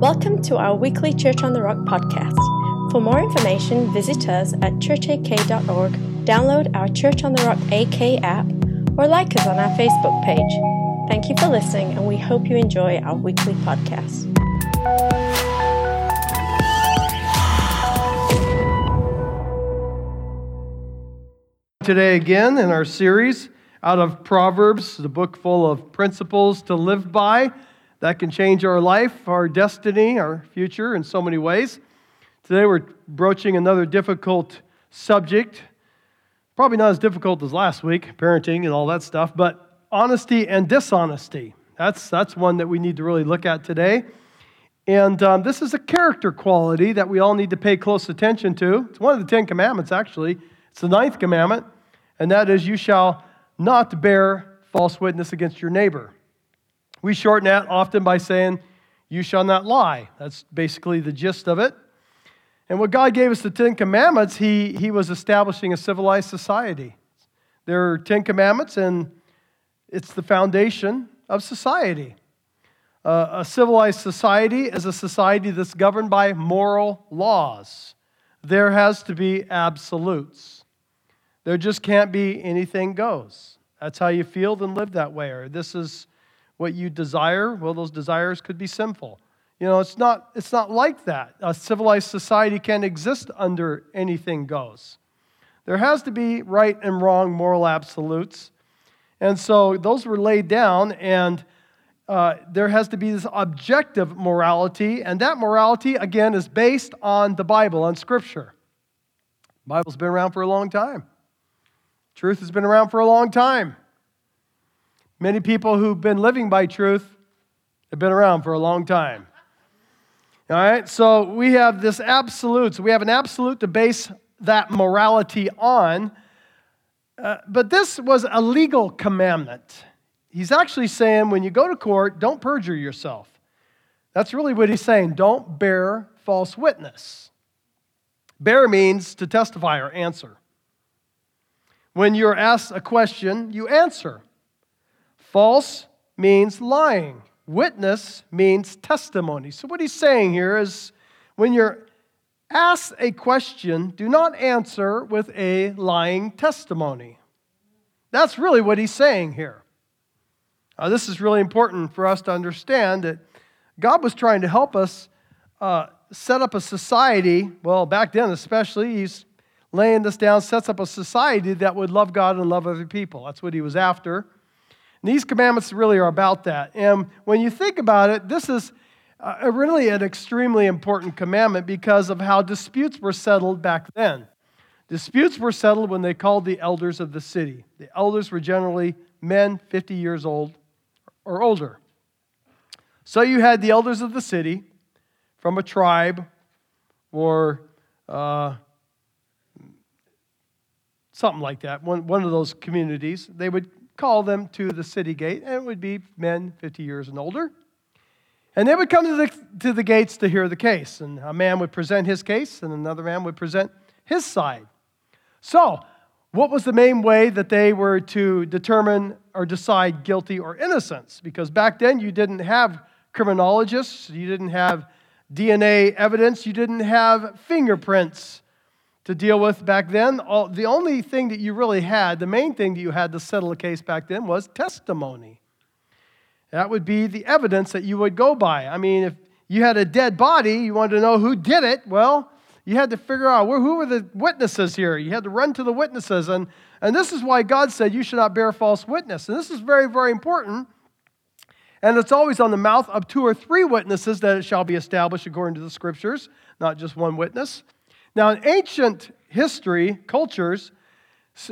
Welcome to our weekly Church on the Rock podcast. For more information, visit us at churchak.org, download our Church on the Rock AK app, or like us on our Facebook page. Thank you for listening, and we hope you enjoy our weekly podcast. Today, again, in our series out of Proverbs, the book full of principles to live by that can change our life, our destiny, our future in so many ways. Today we're broaching another difficult subject. Probably not as difficult as last week, parenting and all that stuff, but honesty and dishonesty. That's, that's one that we need to really look at today. And um, this is a character quality that we all need to pay close attention to. It's one of the Ten Commandments, actually. It's the ninth commandment, and that is, You shall not bear false witness against your neighbor. We shorten that often by saying, You shall not lie. That's basically the gist of it. And what God gave us the Ten Commandments, He, he was establishing a civilized society. There are Ten Commandments, and it's the foundation of society. Uh, a civilized society is a society that's governed by moral laws. There has to be absolutes. There just can't be anything goes. That's how you feel, then live that way. Or this is what you desire, well, those desires could be sinful. You know, it's not, it's not like that. A civilized society can't exist under anything goes. There has to be right and wrong moral absolutes. And so those were laid down, and uh, there has to be this objective morality, and that morality, again, is based on the Bible, on Scripture. The Bible's been around for a long time. Truth has been around for a long time. Many people who've been living by truth have been around for a long time. All right, so we have this absolute. So we have an absolute to base that morality on. Uh, but this was a legal commandment. He's actually saying when you go to court, don't perjure yourself. That's really what he's saying. Don't bear false witness. Bear means to testify or answer. When you're asked a question, you answer. False means lying. Witness means testimony. So, what he's saying here is when you're asked a question, do not answer with a lying testimony. That's really what he's saying here. This is really important for us to understand that God was trying to help us uh, set up a society. Well, back then, especially, he's laying this down, sets up a society that would love God and love other people. That's what he was after. And these commandments really are about that. And when you think about it, this is uh, really an extremely important commandment because of how disputes were settled back then. Disputes were settled when they called the elders of the city. The elders were generally men 50 years old or older. So you had the elders of the city from a tribe or uh, something like that, one, one of those communities. They would call them to the city gate, and it would be men 50 years and older. And they would come to the, to the gates to hear the case. And a man would present his case, and another man would present his side. So, what was the main way that they were to determine or decide guilty or innocence? Because back then you didn't have criminologists, you didn't have DNA evidence, you didn't have fingerprints to deal with back then. All, the only thing that you really had, the main thing that you had to settle a case back then was testimony. That would be the evidence that you would go by. I mean, if you had a dead body, you wanted to know who did it, well, you had to figure out who were the witnesses here. You had to run to the witnesses. And, and this is why God said you should not bear false witness. And this is very, very important. And it's always on the mouth of two or three witnesses that it shall be established according to the scriptures, not just one witness. Now, in ancient history, cultures,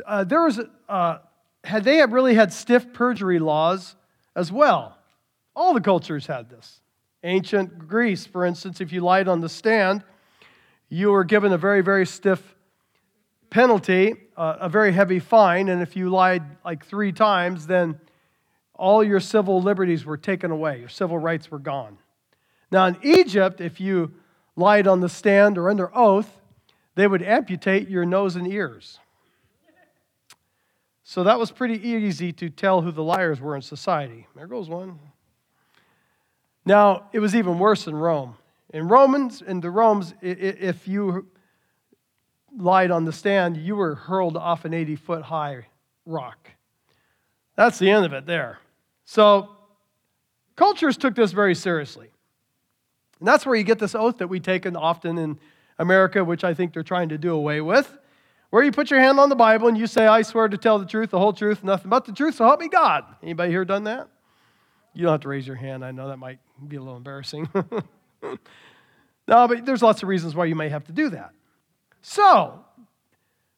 uh, there was, uh, had they had really had stiff perjury laws as well. All the cultures had this. Ancient Greece, for instance, if you lied on the stand, you were given a very, very stiff penalty, uh, a very heavy fine, and if you lied like three times, then all your civil liberties were taken away, your civil rights were gone. Now, in Egypt, if you lied on the stand or under oath, they would amputate your nose and ears. So that was pretty easy to tell who the liars were in society. There goes one. Now, it was even worse in Rome. In Romans, in the Romans, if you lied on the stand, you were hurled off an 80 foot high rock. That's the end of it there. So, cultures took this very seriously. And that's where you get this oath that we take often in America, which I think they're trying to do away with, where you put your hand on the Bible and you say, I swear to tell the truth, the whole truth, nothing but the truth, so help me God. Anybody here done that? You don't have to raise your hand. I know that might be a little embarrassing. no, but there's lots of reasons why you may have to do that. So,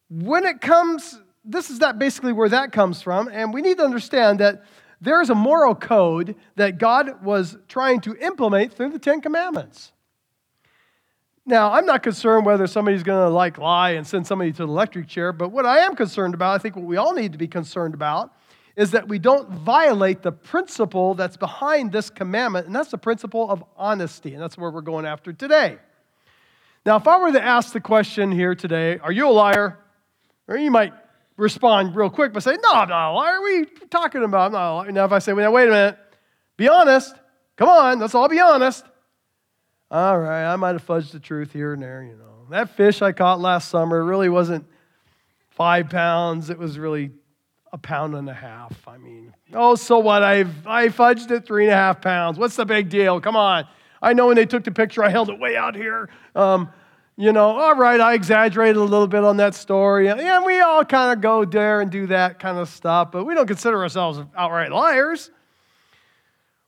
when it comes, this is that basically where that comes from, and we need to understand that there is a moral code that God was trying to implement through the Ten Commandments. Now, I'm not concerned whether somebody's going to like lie and send somebody to the electric chair, but what I am concerned about, I think what we all need to be concerned about, is that we don't violate the principle that's behind this commandment, and that's the principle of honesty, and that's where we're going after today. Now, if I were to ask the question here today, are you a liar? Or you might respond real quick by saying, No, I'm not a liar. What are you talking about? I'm not a liar. Now, if I say, well, now, wait a minute, be honest. Come on, let's all be honest. All right, I might have fudged the truth here and there, you know. That fish I caught last summer really wasn't five pounds, it was really a pound and a half. I mean, oh, so what? I've, I fudged it three and a half pounds. What's the big deal? Come on. I know when they took the picture, I held it way out here. Um, you know, all right, I exaggerated a little bit on that story. And we all kind of go there and do that kind of stuff, but we don't consider ourselves outright liars.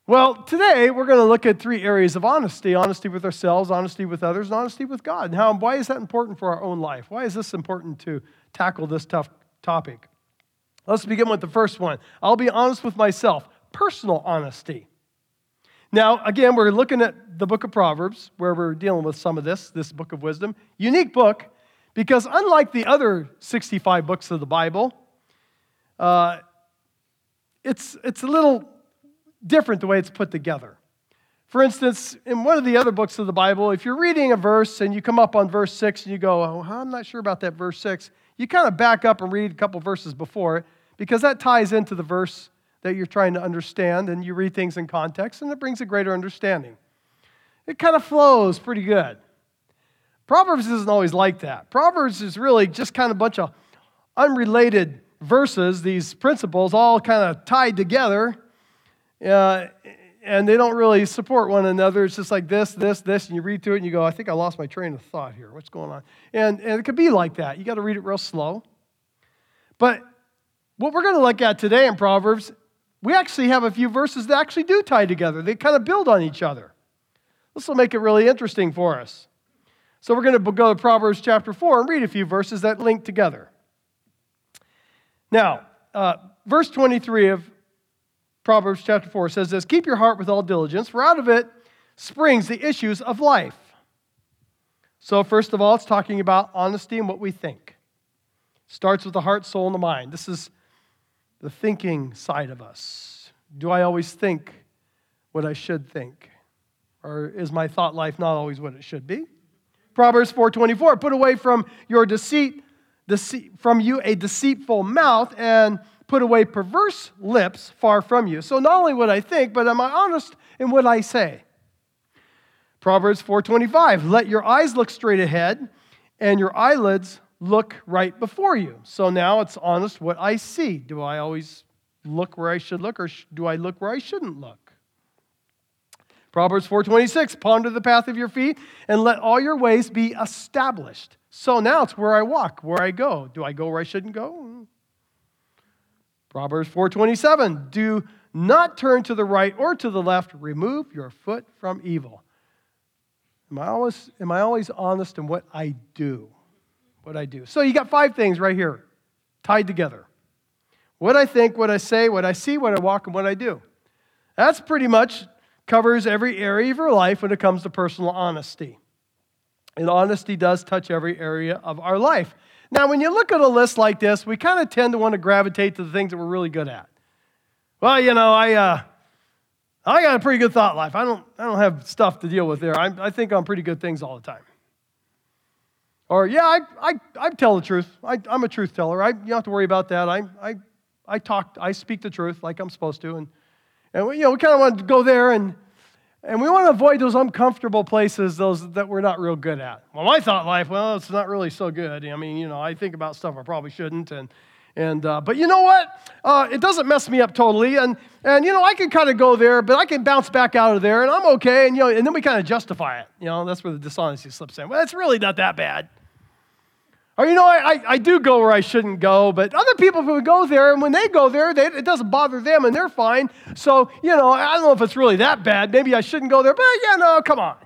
Well, today we're going to look at three areas of honesty honesty with ourselves, honesty with others, and honesty with God. And how, why is that important for our own life? Why is this important to tackle this tough topic? Let's begin with the first one. I'll be honest with myself, personal honesty. Now, again, we're looking at the book of Proverbs, where we're dealing with some of this, this book of wisdom. Unique book, because unlike the other 65 books of the Bible, uh, it's, it's a little different the way it's put together. For instance, in one of the other books of the Bible, if you're reading a verse and you come up on verse 6 and you go, oh, I'm not sure about that verse 6, you kind of back up and read a couple verses before it because that ties into the verse that you're trying to understand, and you read things in context, and it brings a greater understanding. It kind of flows pretty good. Proverbs isn't always like that. Proverbs is really just kind of a bunch of unrelated verses, these principles all kind of tied together, uh, and they don't really support one another. It's just like this, this, this, and you read through it and you go, I think I lost my train of thought here. What's going on? And, and it could be like that. You got to read it real slow. But what we're going to look at today in Proverbs we actually have a few verses that actually do tie together. They kind of build on each other. This will make it really interesting for us. So we're going to go to Proverbs chapter 4 and read a few verses that link together. Now, uh, verse 23 of Proverbs chapter 4 says this Keep your heart with all diligence, for out of it springs the issues of life. So, first of all, it's talking about honesty and what we think. Starts with the heart, soul, and the mind. This is the thinking side of us. Do I always think what I should think? Or is my thought life not always what it should be? Proverbs 4:24, put away from your deceit, deceit from you a deceitful mouth and put away perverse lips far from you. So not only what I think, but am I honest in what I say? Proverbs 4:25, let your eyes look straight ahead and your eyelids look right before you. So now it's honest what I see. Do I always look where I should look or do I look where I shouldn't look? Proverbs 4:26 ponder the path of your feet and let all your ways be established. So now it's where I walk, where I go. Do I go where I shouldn't go? Proverbs 4:27 do not turn to the right or to the left, remove your foot from evil. Am I always am I always honest in what I do? what I do. So you got five things right here tied together what I think, what I say, what I see, what I walk, and what I do. That's pretty much covers every area of your life when it comes to personal honesty. And honesty does touch every area of our life. Now, when you look at a list like this, we kind of tend to want to gravitate to the things that we're really good at. Well, you know, I, uh, I got a pretty good thought life. I don't, I don't have stuff to deal with there. I, I think on pretty good things all the time. Or, yeah, I, I, I tell the truth. I, I'm a truth teller. I, you don't have to worry about that. I, I, I talk, I speak the truth like I'm supposed to. And, and we, you know, we kind of want to go there. And, And we want to avoid those uncomfortable places, those that we're not real good at. Well, my thought life, well, it's not really so good. I mean, you know, I think about stuff I probably shouldn't. And, and uh, but you know what? Uh, it doesn't mess me up totally. And, and you know, I can kind of go there, but I can bounce back out of there, and I'm okay. And, you know, and then we kind of justify it. You know, that's where the dishonesty slips in. Well, it's really not that bad. Or, you know, I, I, do go where I shouldn't go, but other people who go there, and when they go there, they, it doesn't bother them and they're fine. So, you know, I don't know if it's really that bad. Maybe I shouldn't go there, but yeah, no, come on.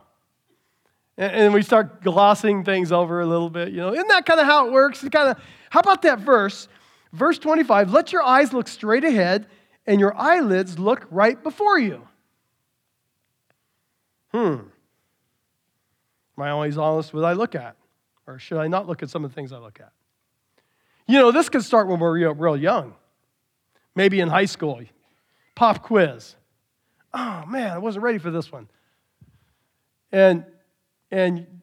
And, and we start glossing things over a little bit. You know, isn't that kind of how it works? It kind of, how about that verse? Verse 25 let your eyes look straight ahead and your eyelids look right before you. Hmm. Am I always honest with what I look at? Or should I not look at some of the things I look at? You know, this could start when we're real, real young. Maybe in high school. Pop quiz. Oh man, I wasn't ready for this one. And and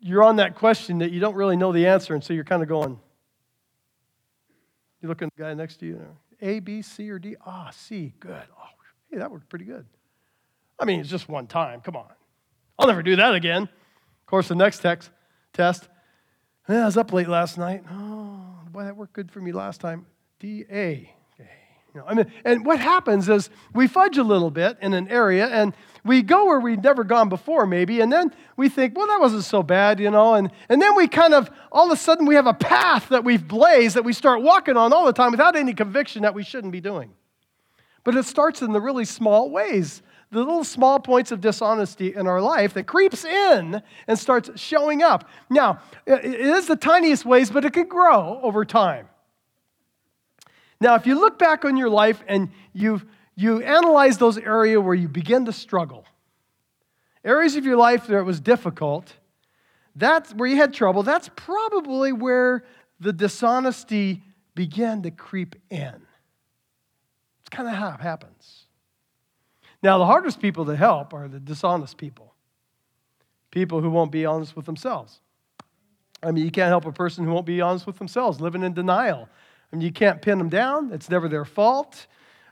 you're on that question that you don't really know the answer, and so you're kind of going. You look at the guy next to you, A, B, C, or D? Ah, C, good. Oh, hey, that worked pretty good. I mean, it's just one time. Come on. I'll never do that again. Of course, the next text, test. I was up late last night. Oh, boy, that worked good for me last time. D A. You know, I mean, and what happens is we fudge a little bit in an area and we go where we've never gone before, maybe, and then we think, well, that wasn't so bad, you know, and, and then we kind of, all of a sudden, we have a path that we've blazed that we start walking on all the time without any conviction that we shouldn't be doing. But it starts in the really small ways the little small points of dishonesty in our life that creeps in and starts showing up. Now, it is the tiniest ways, but it can grow over time. Now, if you look back on your life and you've you analyze those areas where you begin to struggle, areas of your life where it was difficult, that's where you had trouble, that's probably where the dishonesty began to creep in. It's kind of how it happens. Now, the hardest people to help are the dishonest people, people who won't be honest with themselves. I mean, you can't help a person who won't be honest with themselves, living in denial. I mean, you can't pin them down, it's never their fault.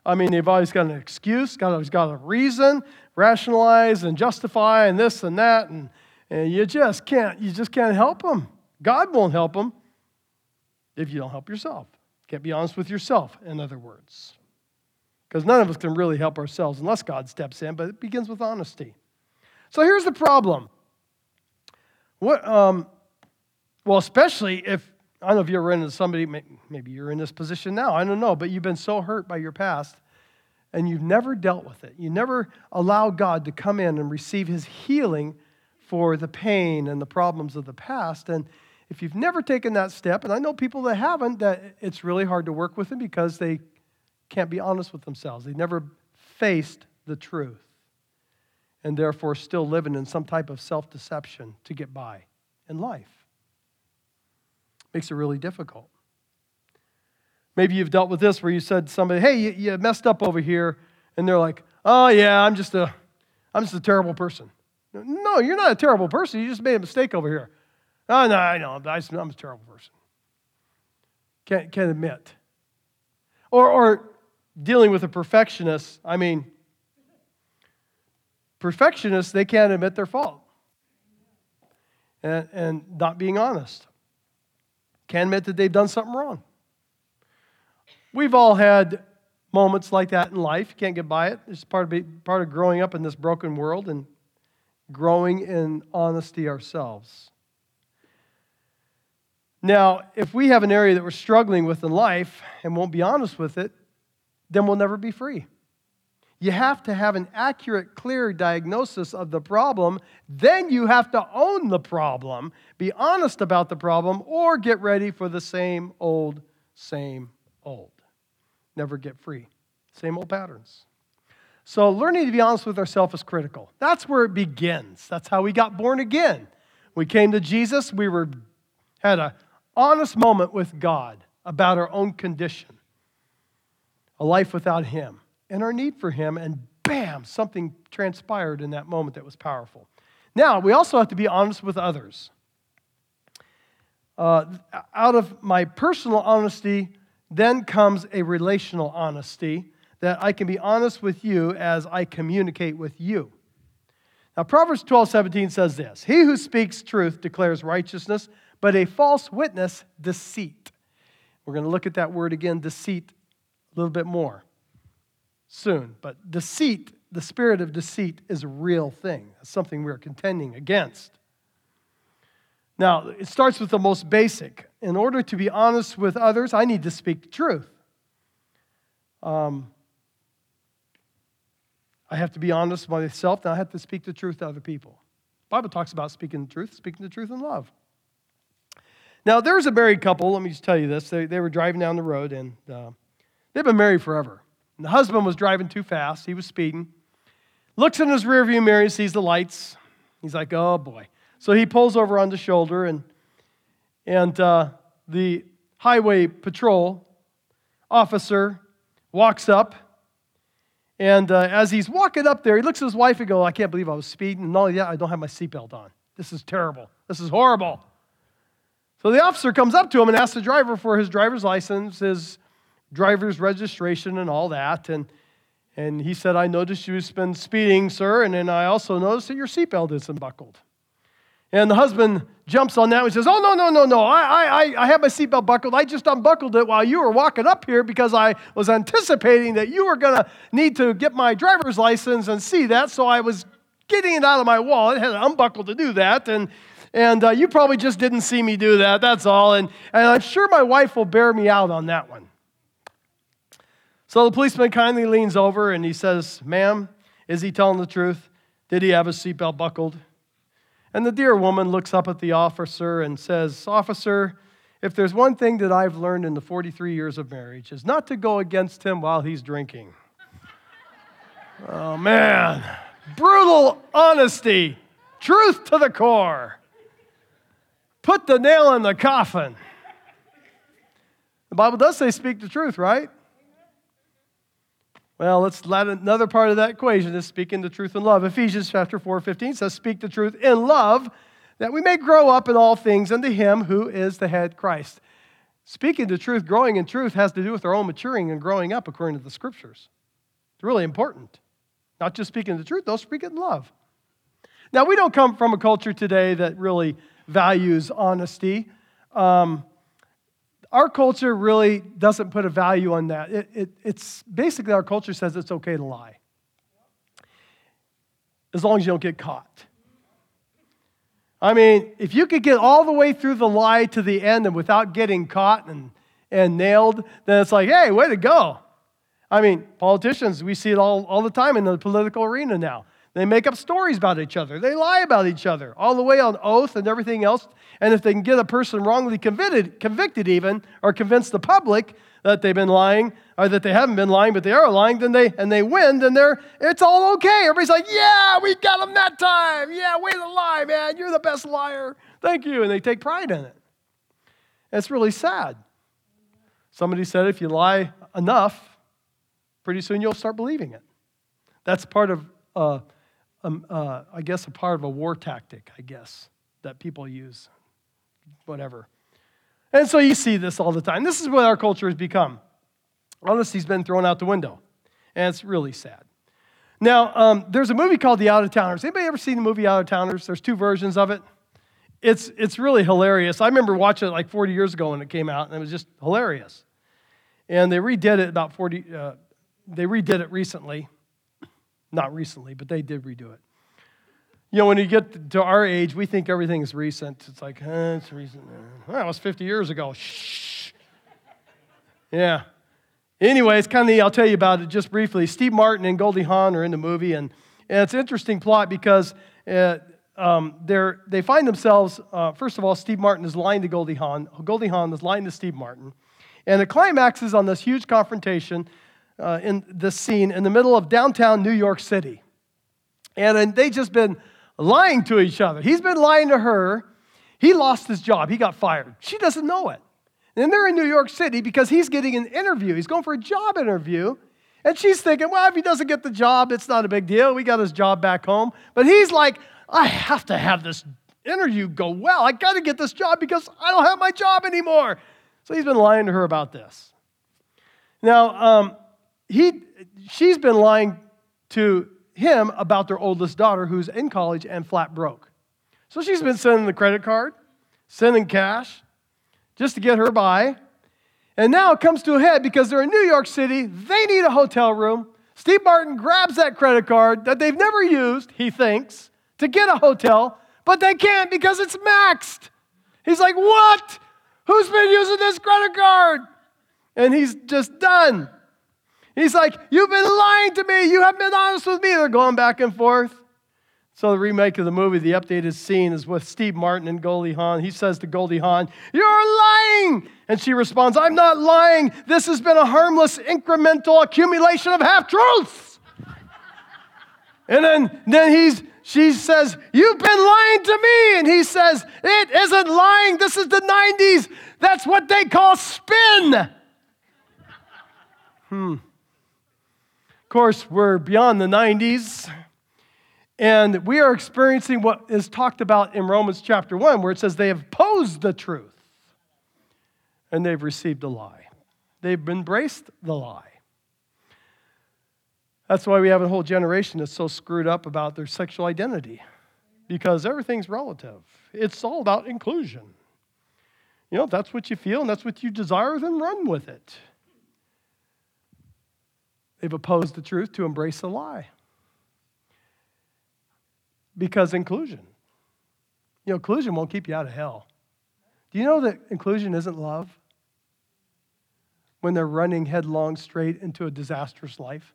I mean, they've always got an excuse, got always got a reason, rationalize and justify and this and that, and, and you just can't, you just can't help them. God won't help them if you don't help yourself. Can't be honest with yourself, in other words because none of us can really help ourselves unless God steps in, but it begins with honesty. So here's the problem. What, um, well, especially if, I don't know if you're into somebody, maybe you're in this position now, I don't know, but you've been so hurt by your past and you've never dealt with it. You never allow God to come in and receive his healing for the pain and the problems of the past. And if you've never taken that step, and I know people that haven't, that it's really hard to work with them because they can't be honest with themselves. They never faced the truth and therefore still living in some type of self deception to get by in life. Makes it really difficult. Maybe you've dealt with this where you said to somebody, hey, you, you messed up over here, and they're like, oh, yeah, I'm just a, I'm just a terrible person. No, you're not a terrible person. You just made a mistake over here. Oh, no, I know. I'm a terrible person. Can't, can't admit. Or, or dealing with a perfectionist, I mean, perfectionists, they can't admit their fault and, and not being honest. Can't admit that they've done something wrong. We've all had moments like that in life. You can't get by it. It's part of, part of growing up in this broken world and growing in honesty ourselves. Now, if we have an area that we're struggling with in life and won't be honest with it, then we'll never be free. You have to have an accurate, clear diagnosis of the problem. Then you have to own the problem, be honest about the problem, or get ready for the same old, same old. Never get free. Same old patterns. So, learning to be honest with ourselves is critical. That's where it begins. That's how we got born again. We came to Jesus, we were, had an honest moment with God about our own condition a life without Him and our need for Him, and bam, something transpired in that moment that was powerful. Now, we also have to be honest with others. Uh, out of my personal honesty, then comes a relational honesty that I can be honest with you as I communicate with you. Now, Proverbs 12 17 says this He who speaks truth declares righteousness, but a false witness, deceit. We're going to look at that word again, deceit, a little bit more soon. But deceit, the spirit of deceit, is a real thing. It's something we're contending against. Now, it starts with the most basic. In order to be honest with others, I need to speak the truth. Um, I have to be honest with myself, and I have to speak the truth to other people. The Bible talks about speaking the truth, speaking the truth in love. Now, there's a married couple, let me just tell you this. They, they were driving down the road, and uh, they've been married forever. And the husband was driving too fast, he was speeding. Looks in his rearview mirror and sees the lights. He's like, oh boy. So he pulls over on the shoulder, and, and uh, the highway patrol officer walks up and uh, as he's walking up there, he looks at his wife and goes, I can't believe I was speeding. And that, I don't have my seatbelt on. This is terrible. This is horrible. So the officer comes up to him and asks the driver for his driver's license, his driver's registration, and all that. And, and he said, I noticed you've been speeding, sir, and then I also noticed that your seatbelt isn't buckled. And the husband jumps on that and says, Oh, no, no, no, no. I, I, I have my seatbelt buckled. I just unbuckled it while you were walking up here because I was anticipating that you were going to need to get my driver's license and see that. So I was getting it out of my wallet, had it unbuckled to do that. And, and uh, you probably just didn't see me do that. That's all. And, and I'm sure my wife will bear me out on that one. So the policeman kindly leans over and he says, Ma'am, is he telling the truth? Did he have his seatbelt buckled? And the dear woman looks up at the officer and says, Officer, if there's one thing that I've learned in the 43 years of marriage, is not to go against him while he's drinking. oh, man. Brutal honesty, truth to the core. Put the nail in the coffin. The Bible does say speak the truth, right? Well, let's let another part of that equation is speaking the truth in love. Ephesians chapter 4, 15 says, Speak the truth in love, that we may grow up in all things unto him who is the head Christ. Speaking the truth, growing in truth, has to do with our own maturing and growing up according to the scriptures. It's really important. Not just speaking the truth, though, speak it in love. Now, we don't come from a culture today that really values honesty. Um, our culture really doesn't put a value on that. It, it, it's basically our culture says it's okay to lie as long as you don't get caught. I mean, if you could get all the way through the lie to the end and without getting caught and, and nailed, then it's like, hey, way to go. I mean, politicians, we see it all, all the time in the political arena now. They make up stories about each other. They lie about each other, all the way on oath and everything else. And if they can get a person wrongly convicted, convicted even, or convince the public that they've been lying, or that they haven't been lying, but they are lying, then they and they win, then they're it's all okay. Everybody's like, yeah, we got them that time. Yeah, way to lie, man. You're the best liar. Thank you. And they take pride in it. It's really sad. Somebody said if you lie enough, pretty soon you'll start believing it. That's part of uh, um, uh, I guess, a part of a war tactic, I guess, that people use. Whatever. And so you see this all the time. This is what our culture has become. Honesty's been thrown out the window, and it's really sad. Now, um, there's a movie called The Out of Towners. Anybody ever seen the movie Out of Towners? There's two versions of it. It's, it's really hilarious. I remember watching it like 40 years ago when it came out, and it was just hilarious. And they redid it about 40, uh, they redid it recently. Not recently, but they did redo it. You know, when you get to our age, we think everything is recent. It's like, eh, it's recent. Well, that was 50 years ago. Shh. Yeah. Anyway, it's kind of I'll tell you about it just briefly. Steve Martin and Goldie Hawn are in the movie, and, and it's an interesting plot because uh, um, they find themselves, uh, first of all, Steve Martin is lying to Goldie Hawn. Goldie Hawn is lying to Steve Martin. And the climax is on this huge confrontation uh, in this scene in the middle of downtown New York City. And, and they just been lying to each other. He's been lying to her. He lost his job. He got fired. She doesn't know it. And they're in New York City because he's getting an interview. He's going for a job interview. And she's thinking, well, if he doesn't get the job, it's not a big deal. We got his job back home. But he's like, I have to have this interview go well. I got to get this job because I don't have my job anymore. So he's been lying to her about this. Now, um, he, she's been lying to him about their oldest daughter who's in college and flat broke. So she's been sending the credit card, sending cash just to get her by. And now it comes to a head because they're in New York City, they need a hotel room. Steve Martin grabs that credit card that they've never used, he thinks, to get a hotel, but they can't because it's maxed. He's like, What? Who's been using this credit card? And he's just done. He's like, You've been lying to me. You haven't been honest with me. They're going back and forth. So the remake of the movie, the updated scene is with Steve Martin and Goldie Hawn. He says to Goldie Hawn, You're lying! And she responds, I'm not lying. This has been a harmless, incremental accumulation of half truths. and then, then he's, she says, You've been lying to me. And he says, It isn't lying. This is the 90s. That's what they call spin. Hmm. Of course, we're beyond the 90s. And we are experiencing what is talked about in Romans chapter 1, where it says they have opposed the truth and they've received a lie. They've embraced the lie. That's why we have a whole generation that's so screwed up about their sexual identity, because everything's relative. It's all about inclusion. You know, if that's what you feel and that's what you desire, then run with it. They've opposed the truth to embrace the lie because inclusion. You know, inclusion won't keep you out of hell. Do you know that inclusion isn't love? When they're running headlong straight into a disastrous life.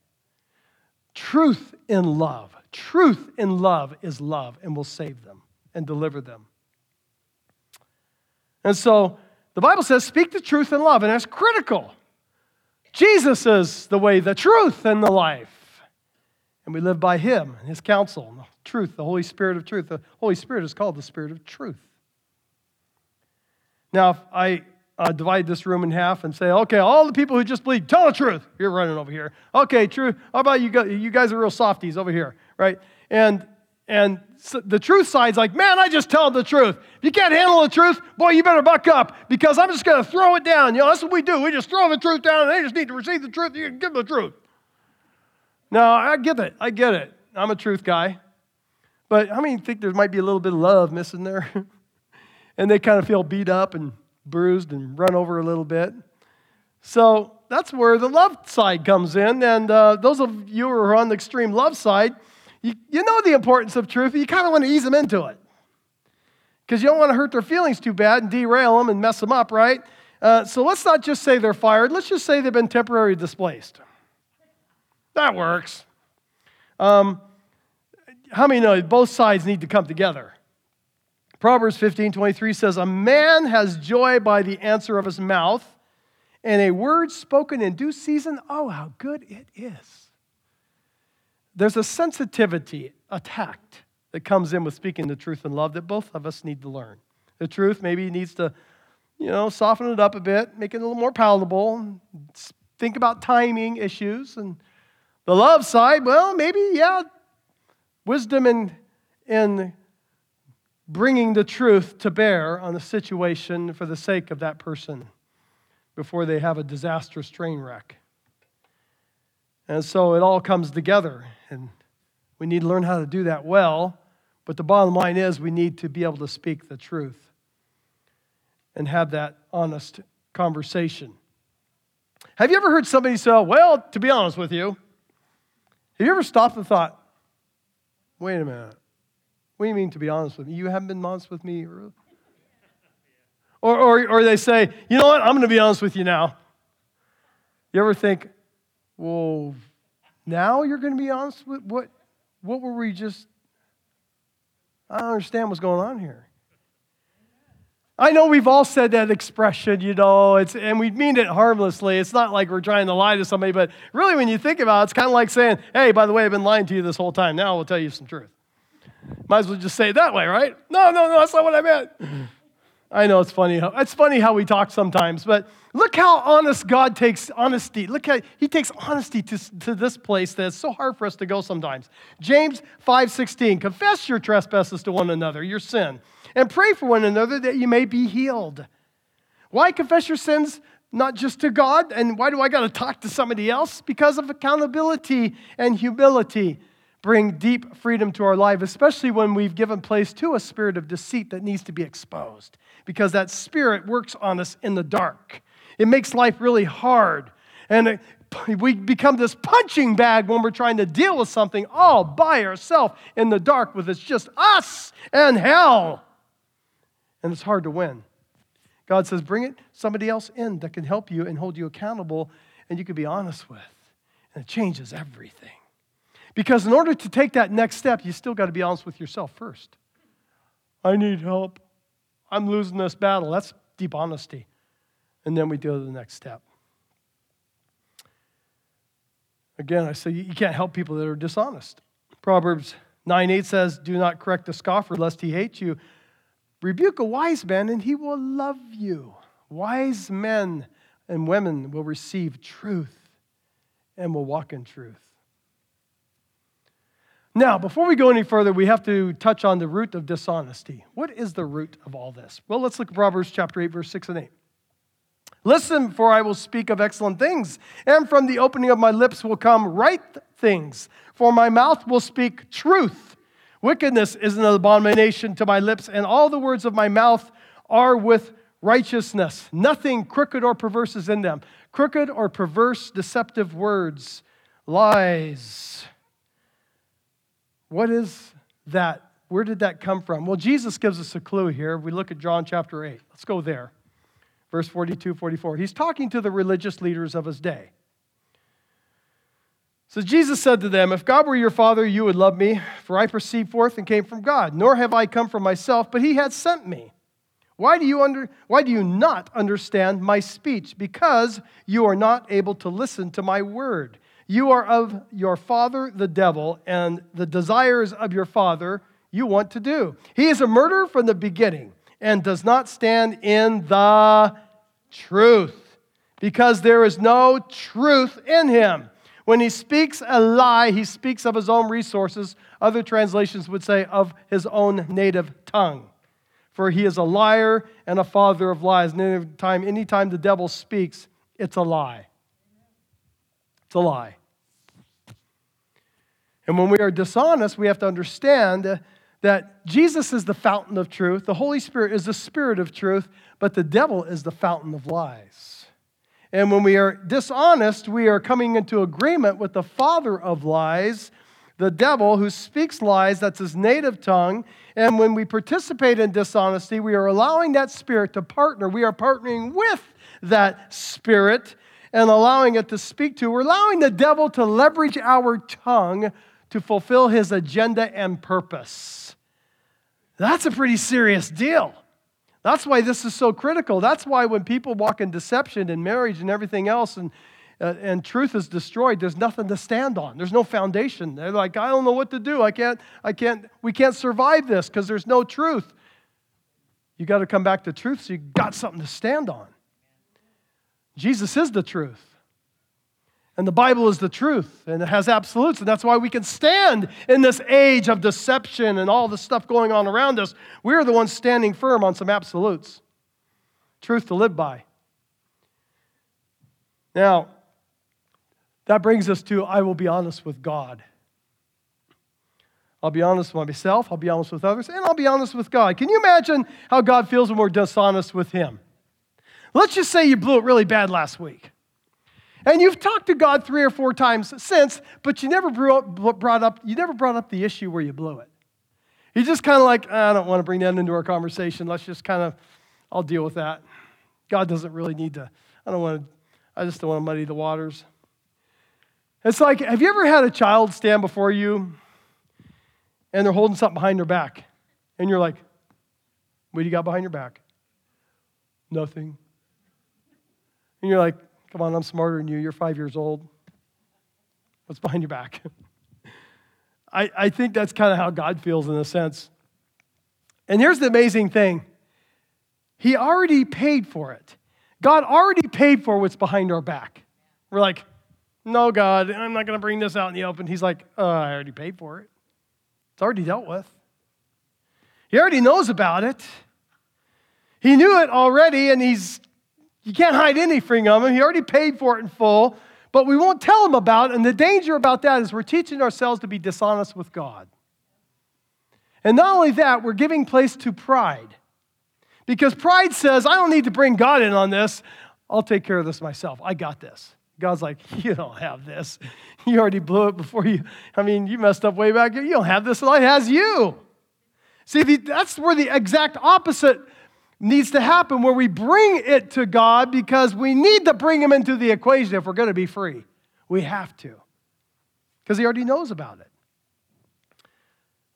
Truth in love, truth in love is love and will save them and deliver them. And so the Bible says, speak the truth in love, and that's critical. Jesus is the way, the truth, and the life. And we live by Him and His counsel, and the truth, the Holy Spirit of truth. The Holy Spirit is called the Spirit of truth. Now, if I uh, divide this room in half and say, okay, all the people who just believe, tell the truth. You're running over here. Okay, true. How about you guys? You guys are real softies over here, right? And and so the truth side's like, man, I just tell the truth. If you can't handle the truth, boy, you better buck up because I'm just going to throw it down. You know, that's what we do. We just throw the truth down, and they just need to receive the truth. You can give them the truth. No, I get it. I get it. I'm a truth guy. But how many think there might be a little bit of love missing there? and they kind of feel beat up and bruised and run over a little bit. So that's where the love side comes in. And uh, those of you who are on the extreme love side, you, you know the importance of truth, you kind of want to ease them into it. Because you don't want to hurt their feelings too bad and derail them and mess them up, right? Uh, so let's not just say they're fired, let's just say they've been temporarily displaced. That works. Um, how many know both sides need to come together? Proverbs 15 23 says, A man has joy by the answer of his mouth, and a word spoken in due season, oh, how good it is. There's a sensitivity, a tact that comes in with speaking the truth in love that both of us need to learn. The truth maybe needs to, you know, soften it up a bit, make it a little more palatable, think about timing issues and the love side, well, maybe, yeah, wisdom in, in bringing the truth to bear on the situation for the sake of that person before they have a disastrous train wreck. And so it all comes together, and we need to learn how to do that well. But the bottom line is, we need to be able to speak the truth and have that honest conversation. Have you ever heard somebody say, Well, to be honest with you, have you ever stopped and thought, wait a minute, what do you mean to be honest with me? You haven't been honest with me? Or, or, or they say, you know what, I'm going to be honest with you now. You ever think, well, now you're going to be honest with what? What were we just? I don't understand what's going on here. I know we've all said that expression, you know, it's, and we mean it harmlessly. It's not like we're trying to lie to somebody, but really, when you think about it, it's kind of like saying, hey, by the way, I've been lying to you this whole time. Now I will tell you some truth. Might as well just say it that way, right? No, no, no, that's not what I meant. I know it's funny. How, it's funny how we talk sometimes, but look how honest God takes honesty. Look how he takes honesty to, to this place that's so hard for us to go sometimes. James 5:16, confess your trespasses to one another, your sin and pray for one another that you may be healed. Why confess your sins not just to God? And why do I got to talk to somebody else? Because of accountability and humility. bring deep freedom to our life, especially when we've given place to a spirit of deceit that needs to be exposed, because that spirit works on us in the dark. It makes life really hard. And we become this punching bag when we're trying to deal with something all by ourselves in the dark with it's just us and hell. And it's hard to win. God says, bring it somebody else in that can help you and hold you accountable and you can be honest with. And it changes everything. Because in order to take that next step, you still got to be honest with yourself first. I need help. I'm losing this battle. That's deep honesty. And then we do the next step. Again, I say you can't help people that are dishonest. Proverbs 9 8 says, Do not correct a scoffer lest he hate you. Rebuke a wise man and he will love you. Wise men and women will receive truth and will walk in truth. Now, before we go any further, we have to touch on the root of dishonesty. What is the root of all this? Well, let's look at Proverbs chapter 8, verse 6 and 8. Listen, for I will speak of excellent things, and from the opening of my lips will come right things, for my mouth will speak truth. Wickedness is an abomination to my lips, and all the words of my mouth are with righteousness. Nothing crooked or perverse is in them. Crooked or perverse, deceptive words, lies. What is that? Where did that come from? Well, Jesus gives us a clue here. We look at John chapter 8. Let's go there verse 42, 44. He's talking to the religious leaders of his day. So Jesus said to them, If God were your father, you would love me, for I proceed forth and came from God, nor have I come from myself, but he had sent me. Why do, you under, why do you not understand my speech? Because you are not able to listen to my word. You are of your father, the devil, and the desires of your father you want to do. He is a murderer from the beginning and does not stand in the truth because there is no truth in him. When he speaks a lie, he speaks of his own resources. Other translations would say of his own native tongue. For he is a liar and a father of lies. And anytime, anytime the devil speaks, it's a lie. It's a lie. And when we are dishonest, we have to understand that Jesus is the fountain of truth, the Holy Spirit is the spirit of truth, but the devil is the fountain of lies. And when we are dishonest, we are coming into agreement with the father of lies, the devil who speaks lies, that's his native tongue. And when we participate in dishonesty, we are allowing that spirit to partner. We are partnering with that spirit and allowing it to speak to. We're allowing the devil to leverage our tongue to fulfill his agenda and purpose. That's a pretty serious deal. That's why this is so critical. That's why when people walk in deception and marriage and everything else and, uh, and truth is destroyed, there's nothing to stand on. There's no foundation. They're like, I don't know what to do. I can't, I can't, we can't survive this because there's no truth. You got to come back to truth so you got something to stand on. Jesus is the truth. And the Bible is the truth, and it has absolutes, and that's why we can stand in this age of deception and all the stuff going on around us. We're the ones standing firm on some absolutes. Truth to live by. Now, that brings us to I will be honest with God. I'll be honest with myself, I'll be honest with others, and I'll be honest with God. Can you imagine how God feels when we're dishonest with Him? Let's just say you blew it really bad last week. And you've talked to God three or four times since, but you never brought up, you never brought up the issue where you blew it. You're just kind of like, I don't want to bring that into our conversation. Let's just kind of, I'll deal with that. God doesn't really need to, I don't want to, I just don't want to muddy the waters. It's like, have you ever had a child stand before you and they're holding something behind their back? And you're like, what do you got behind your back? Nothing. And you're like, Come on, I'm smarter than you. You're five years old. What's behind your back? I, I think that's kind of how God feels in a sense. And here's the amazing thing He already paid for it. God already paid for what's behind our back. We're like, no, God, I'm not going to bring this out in the open. He's like, oh, I already paid for it. It's already dealt with. He already knows about it. He knew it already, and he's you can't hide anything from him. He already paid for it in full. but we won't tell them about it. And the danger about that is we're teaching ourselves to be dishonest with God. And not only that, we're giving place to pride. Because pride says, I don't need to bring God in on this. I'll take care of this myself. I got this. God's like, You don't have this. You already blew it before you. I mean, you messed up way back. You don't have this. Life has you. See, that's where the exact opposite needs to happen, where we bring it to God because we need to bring Him into the equation if we're going to be free. We have to, because He already knows about it.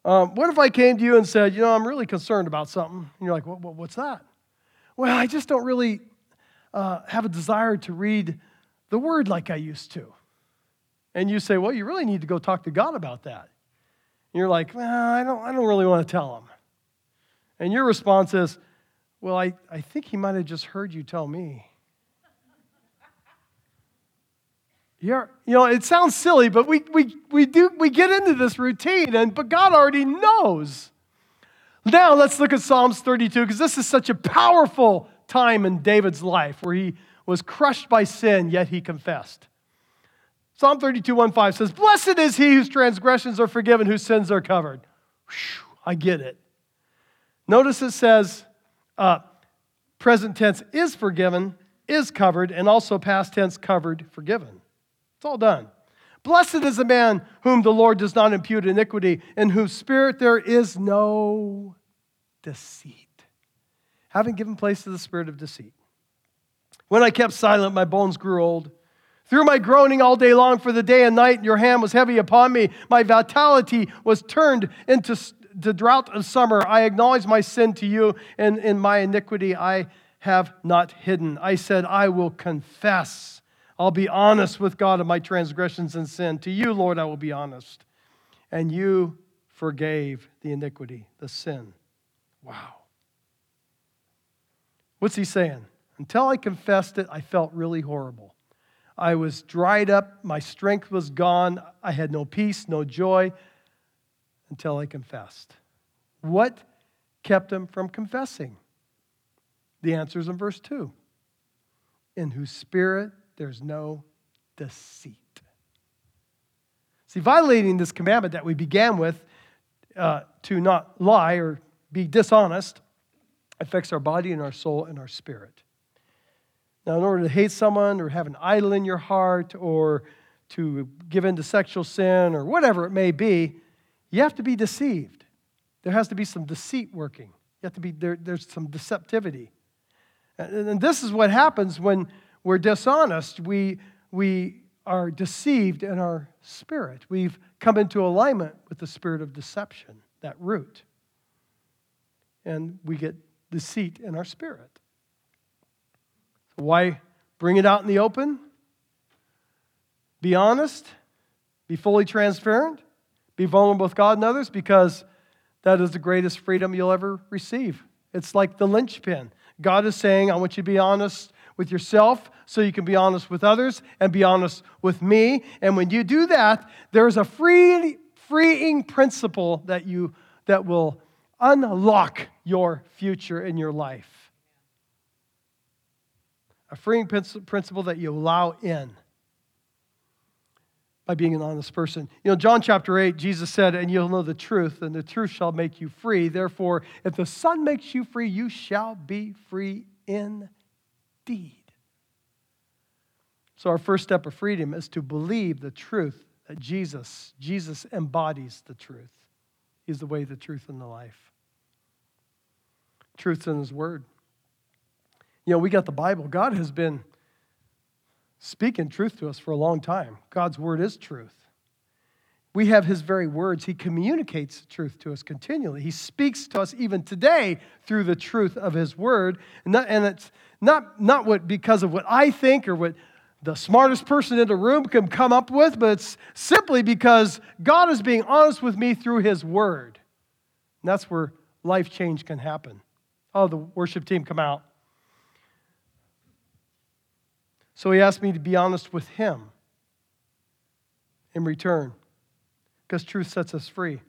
Um, what if I came to you and said, You know, I'm really concerned about something? And you're like, well, What's that? Well, I just don't really uh, have a desire to read the word like I used to. And you say, Well, you really need to go talk to God about that. And you're like, well, I, don't, I don't really want to tell him. And your response is, Well, I, I think he might have just heard you tell me. Yeah, you know, it sounds silly, but we, we, we, do, we get into this routine, and, but God already knows. Now let's look at Psalms 32, because this is such a powerful time in David's life where he was crushed by sin, yet he confessed. Psalm 32, 1 5 says, Blessed is he whose transgressions are forgiven, whose sins are covered. Whew, I get it. Notice it says, uh, present tense is forgiven, is covered, and also past tense covered, forgiven. It's all done. Blessed is the man whom the Lord does not impute iniquity, in whose spirit there is no deceit. Having given place to the spirit of deceit. When I kept silent, my bones grew old. Through my groaning all day long for the day and night, your hand was heavy upon me. My vitality was turned into the drought of summer. I acknowledge my sin to you, and in my iniquity I have not hidden. I said, I will confess. I'll be honest with God of my transgressions and sin. To you, Lord, I will be honest. And you forgave the iniquity, the sin. Wow. What's he saying? Until I confessed it, I felt really horrible. I was dried up, my strength was gone, I had no peace, no joy until I confessed. What kept him from confessing? The answer is in verse 2 In whose spirit there's no deceit. See, violating this commandment that we began with uh, to not lie or be dishonest affects our body and our soul and our spirit. Now, in order to hate someone or have an idol in your heart or to give in to sexual sin or whatever it may be, you have to be deceived. There has to be some deceit working. You have to be there, there's some deceptivity. And, and this is what happens when we're dishonest. We, we are deceived in our spirit. We've come into alignment with the spirit of deception, that root. And we get deceit in our spirit. Why bring it out in the open? Be honest, be fully transparent, be vulnerable with God and others because that is the greatest freedom you'll ever receive. It's like the linchpin. God is saying, I want you to be honest with yourself so you can be honest with others and be honest with me. And when you do that, there's a free, freeing principle that, you, that will unlock your future in your life a freeing principle that you allow in by being an honest person. You know, John chapter 8, Jesus said, And you'll know the truth, and the truth shall make you free. Therefore, if the Son makes you free, you shall be free indeed. So, our first step of freedom is to believe the truth that Jesus, Jesus embodies the truth. He's the way, the truth, and the life. Truth's in His Word. You know, we got the Bible. God has been speaking truth to us for a long time. God's word is truth. We have his very words. He communicates truth to us continually. He speaks to us even today through the truth of his word. And, it's not, not what, because of what I think or what the smartest person in the room can come up with, but it's simply because God is being honest with me through his word. And that's where life change can happen. Oh, the worship team come out. So he asked me to be honest with him in return, because truth sets us free.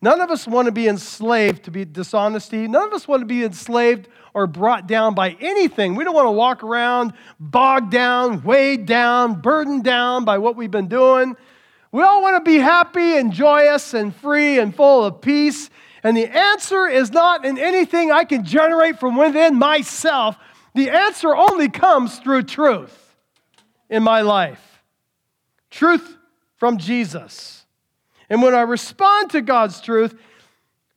None of us want to be enslaved to be dishonesty. None of us want to be enslaved or brought down by anything. We don't want to walk around bogged down, weighed down, burdened down by what we've been doing. We all want to be happy and joyous and free and full of peace. And the answer is not in anything I can generate from within myself. The answer only comes through truth in my life. Truth from Jesus. And when I respond to God's truth,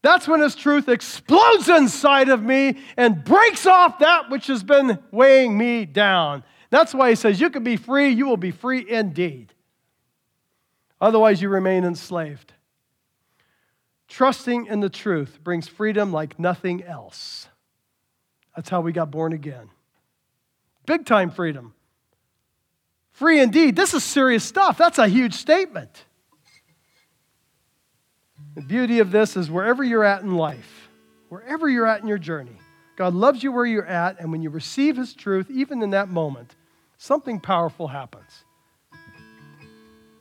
that's when His truth explodes inside of me and breaks off that which has been weighing me down. That's why He says, You can be free, you will be free indeed. Otherwise, you remain enslaved. Trusting in the truth brings freedom like nothing else. That's how we got born again. Big time freedom. Free indeed. This is serious stuff. That's a huge statement. The beauty of this is wherever you're at in life, wherever you're at in your journey, God loves you where you're at, and when you receive His truth, even in that moment, something powerful happens.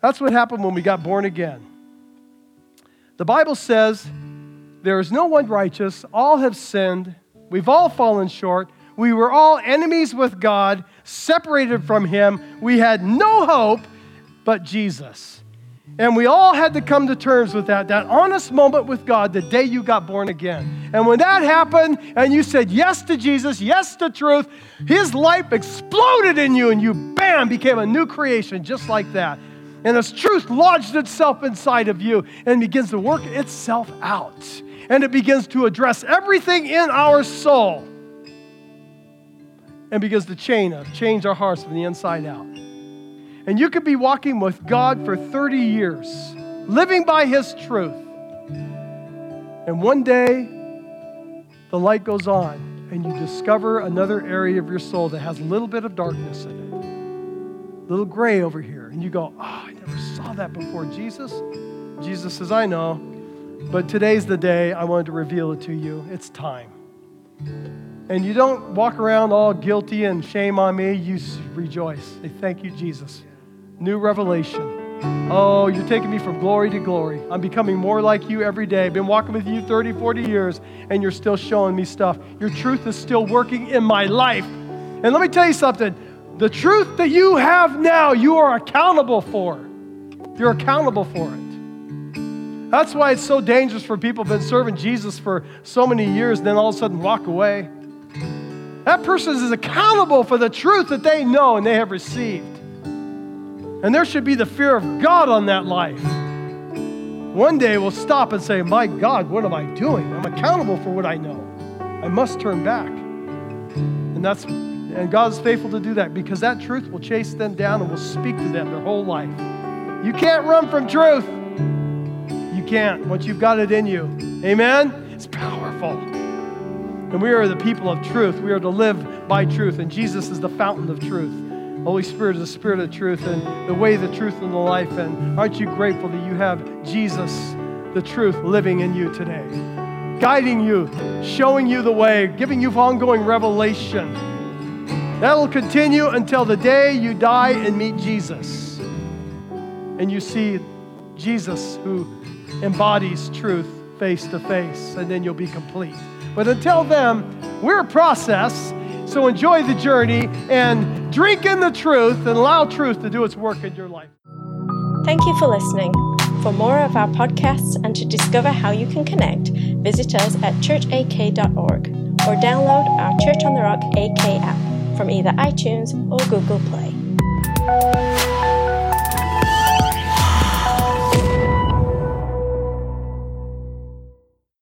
That's what happened when we got born again. The Bible says, There is no one righteous, all have sinned, we've all fallen short. We were all enemies with God, separated from Him. We had no hope but Jesus. And we all had to come to terms with that, that honest moment with God the day you got born again. And when that happened and you said yes to Jesus, yes to truth, His life exploded in you and you, bam, became a new creation just like that. And as truth lodged itself inside of you and begins to work itself out. And it begins to address everything in our soul and begins to change, change our hearts from the inside out. And you could be walking with God for 30 years, living by His truth. And one day, the light goes on, and you discover another area of your soul that has a little bit of darkness in it, little gray over here. And you go, Oh, I never saw that before, Jesus. Jesus says, I know, but today's the day I wanted to reveal it to you. It's time. And you don't walk around all guilty and shame on me. You rejoice. Say, Thank you, Jesus new revelation. Oh, you're taking me from glory to glory. I'm becoming more like you every day. I've been walking with you 30, 40 years, and you're still showing me stuff. Your truth is still working in my life. And let me tell you something the truth that you have now, you are accountable for. You're accountable for it. That's why it's so dangerous for people who've been serving Jesus for so many years and then all of a sudden walk away. That person is accountable for the truth that they know and they have received. And there should be the fear of God on that life. One day we'll stop and say, My God, what am I doing? I'm accountable for what I know. I must turn back. And that's and God's faithful to do that because that truth will chase them down and will speak to them their whole life. You can't run from truth. Can't once you've got it in you. Amen? It's powerful. And we are the people of truth. We are to live by truth, and Jesus is the fountain of truth. Holy Spirit is the Spirit of truth and the way, the truth, and the life. And aren't you grateful that you have Jesus, the truth, living in you today? Guiding you, showing you the way, giving you ongoing revelation. That'll continue until the day you die and meet Jesus. And you see Jesus who embodies truth face to face, and then you'll be complete. But until then, we're a process so enjoy the journey and drink in the truth and allow truth to do its work in your life. Thank you for listening. For more of our podcasts and to discover how you can connect, visit us at churchak.org or download our Church on the Rock AK app from either iTunes or Google Play.